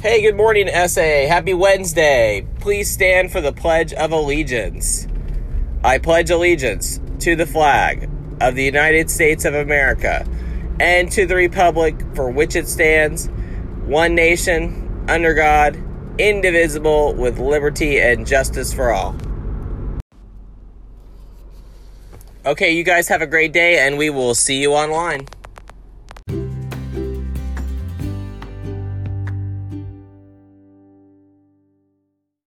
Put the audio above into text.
Hey, good morning, SA. Happy Wednesday. Please stand for the Pledge of Allegiance. I pledge allegiance to the flag of the United States of America and to the Republic for which it stands, one nation, under God, indivisible, with liberty and justice for all. Okay, you guys have a great day, and we will see you online.